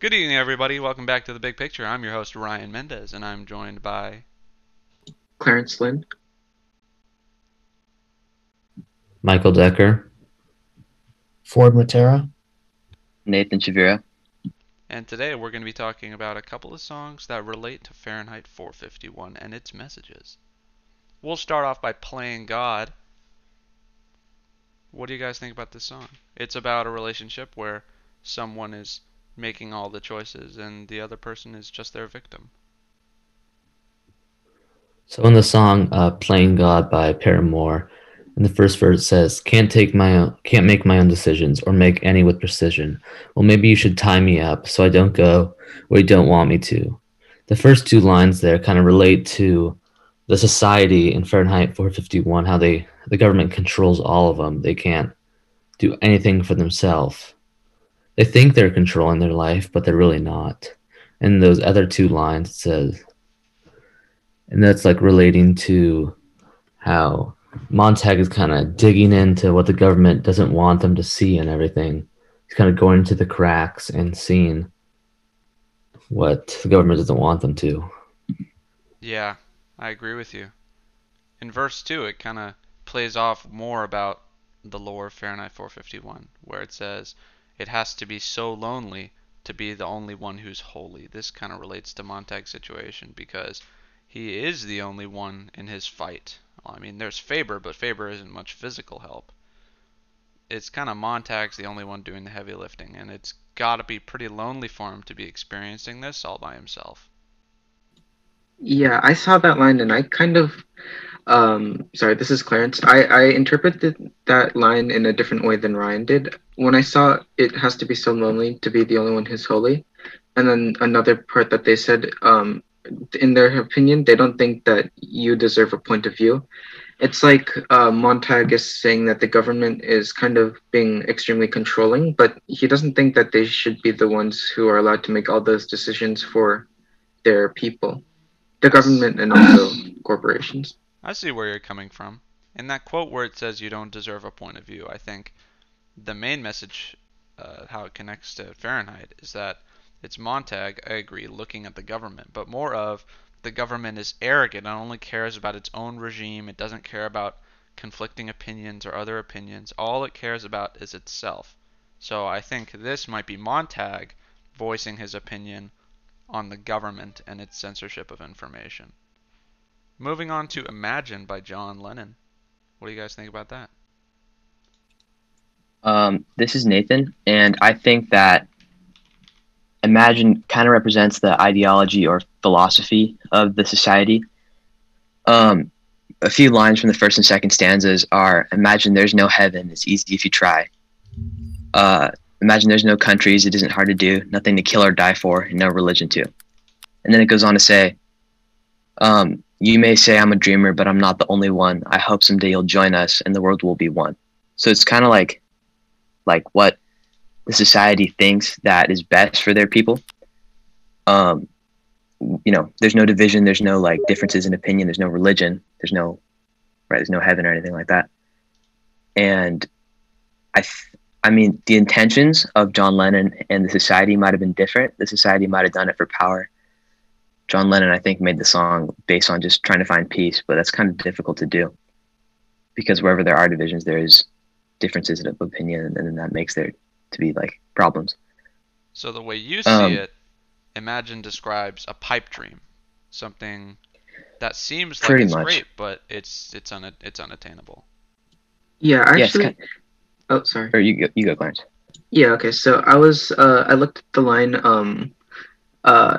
Good evening, everybody. Welcome back to the Big Picture. I'm your host, Ryan Mendez, and I'm joined by. Clarence Lynn. Michael Decker. Ford Matera. Nathan Shavira. And today we're going to be talking about a couple of songs that relate to Fahrenheit 451 and its messages. We'll start off by playing God. What do you guys think about this song? It's about a relationship where someone is making all the choices and the other person is just their victim. So in the song uh, "Playing God" by Paramore, in the first verse it says, "Can't take my own, can't make my own decisions or make any with precision. Well, maybe you should tie me up so I don't go where you don't want me to." The first two lines there kind of relate to the society in Fahrenheit 451, how they the government controls all of them. They can't do anything for themselves. They think they're controlling their life, but they're really not. And those other two lines says, and that's like relating to how Montag is kind of digging into what the government doesn't want them to see and everything. He's kind of going into the cracks and seeing what the government doesn't want them to. Yeah, I agree with you. In verse 2, it kind of plays off more about the lore of Fahrenheit 451, where it says, It has to be so lonely to be the only one who's holy. This kind of relates to Montag's situation because he is the only one in his fight. I mean, there's Faber, but Faber isn't much physical help. It's kind of Montag's the only one doing the heavy lifting, and it's got to be pretty lonely for him to be experiencing this all by himself. Yeah, I saw that line and I kind of um sorry, this is Clarence. I I interpreted that line in a different way than Ryan did. When I saw it has to be so lonely to be the only one who's holy. And then another part that they said um in their opinion, they don't think that you deserve a point of view. It's like uh, Montag is saying that the government is kind of being extremely controlling, but he doesn't think that they should be the ones who are allowed to make all those decisions for their people, the government and also corporations. I see where you're coming from. In that quote where it says you don't deserve a point of view, I think the main message, uh, how it connects to Fahrenheit, is that it's Montag, I agree, looking at the government, but more of the government is arrogant and only cares about its own regime. It doesn't care about conflicting opinions or other opinions. All it cares about is itself. So I think this might be Montag voicing his opinion on the government and its censorship of information. Moving on to Imagine by John Lennon. What do you guys think about that? Um, this is Nathan, and I think that Imagine kind of represents the ideology or philosophy of the society. Um, a few lines from the first and second stanzas are Imagine there's no heaven, it's easy if you try. Uh, imagine there's no countries, it isn't hard to do, nothing to kill or die for, and no religion too. And then it goes on to say, um, You may say I'm a dreamer, but I'm not the only one. I hope someday you'll join us and the world will be one. So it's kind of like, like what the society thinks that is best for their people. Um, you know, there's no division, there's no like differences in opinion, there's no religion, there's no right, there's no heaven or anything like that. And I, I mean, the intentions of John Lennon and the society might have been different. The society might have done it for power. John Lennon, I think, made the song based on just trying to find peace, but that's kind of difficult to do because wherever there are divisions, there's differences of opinion, and then that makes there to be like problems. So the way you see Um, it, Imagine describes a pipe dream, something that seems like Pretty it's much. great, but it's it's un, it's unattainable. Yeah, Yes, actually. kind- Oh, sorry. Or you go, you go, Clarence. Yeah, okay. So I was uh I looked at the line um uh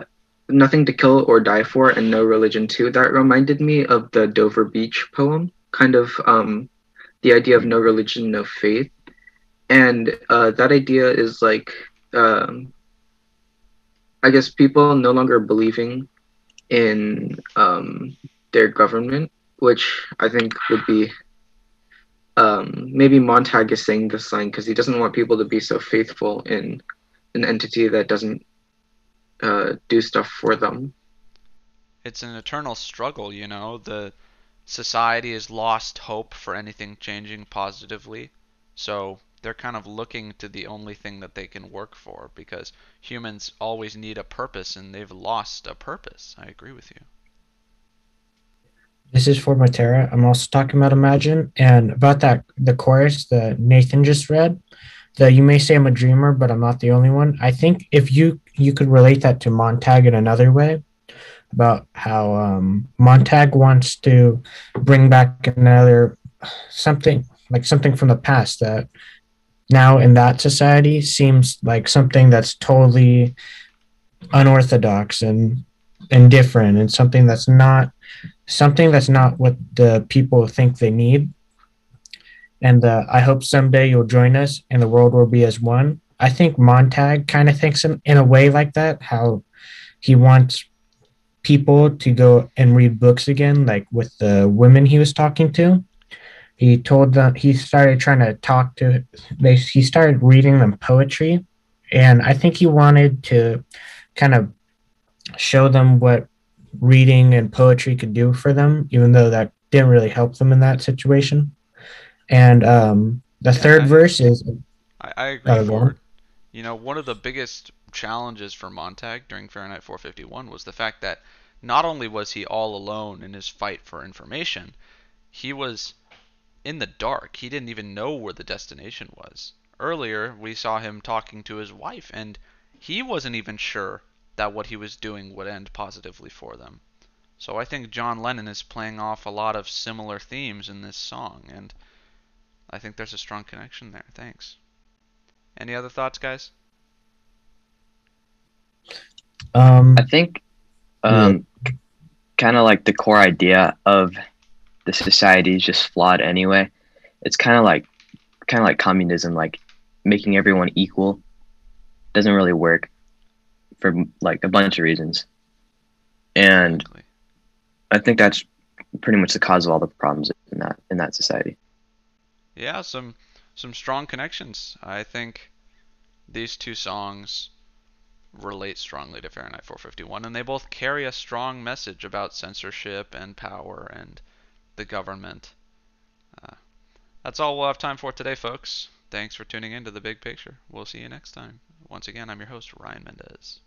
nothing to kill or die for and no religion too. That reminded me of the Dover Beach poem, kind of um the idea of no religion, no faith. And uh that idea is like um I guess people no longer believing in um their government, which I think would be um, maybe Montag is saying this line because he doesn't want people to be so faithful in an entity that doesn't uh, do stuff for them. It's an eternal struggle, you know. The society has lost hope for anything changing positively, so they're kind of looking to the only thing that they can work for because humans always need a purpose and they've lost a purpose. I agree with you. This is Ford Matera. I'm also talking about Imagine and about that the chorus that Nathan just read. The you may say I'm a dreamer, but I'm not the only one. I think if you you could relate that to Montag in another way, about how um, Montag wants to bring back another something like something from the past that now in that society seems like something that's totally unorthodox and and different and something that's not something that's not what the people think they need. And uh, i hope someday you'll join us and the world will be as one. I think montag kind of thinks in, in a way like that how he wants people to go and read books again like with the women he was talking to. He told them he started trying to talk to they he started reading them poetry. And i think he wanted to kind of show them what reading and poetry could do for them even though that didn't really help them in that situation and um the Yeah, third I- verse is I, I agree. On. Ford. You know, one of the biggest challenges for Montag during Fahrenheit 451 was the fact that not only was he all alone in his fight for information, he was in the dark. He didn't even know where the destination was. Earlier, we saw him talking to his wife, and he wasn't even sure that what he was doing would end positively for them. So I think John Lennon is playing off a lot of similar themes in this song, and I think there's a strong connection there. Thanks. Any other thoughts, guys? um I think, um, kind of like the core idea of the society is just flawed anyway. It's kind of like, kind of like communism, like making everyone equal doesn't really work for like a bunch of reasons. And Exactly. I think that's pretty much the cause of all the problems in that in that society. Yeah, some some strong connections. I think these two songs relate strongly to Fahrenheit 451, and they both carry a strong message about censorship and power and the government. Uh, that's all we'll have time for today, folks. Thanks for tuning in to the big picture. We'll see you next time. Once again, I'm your host, Ryan Mendez.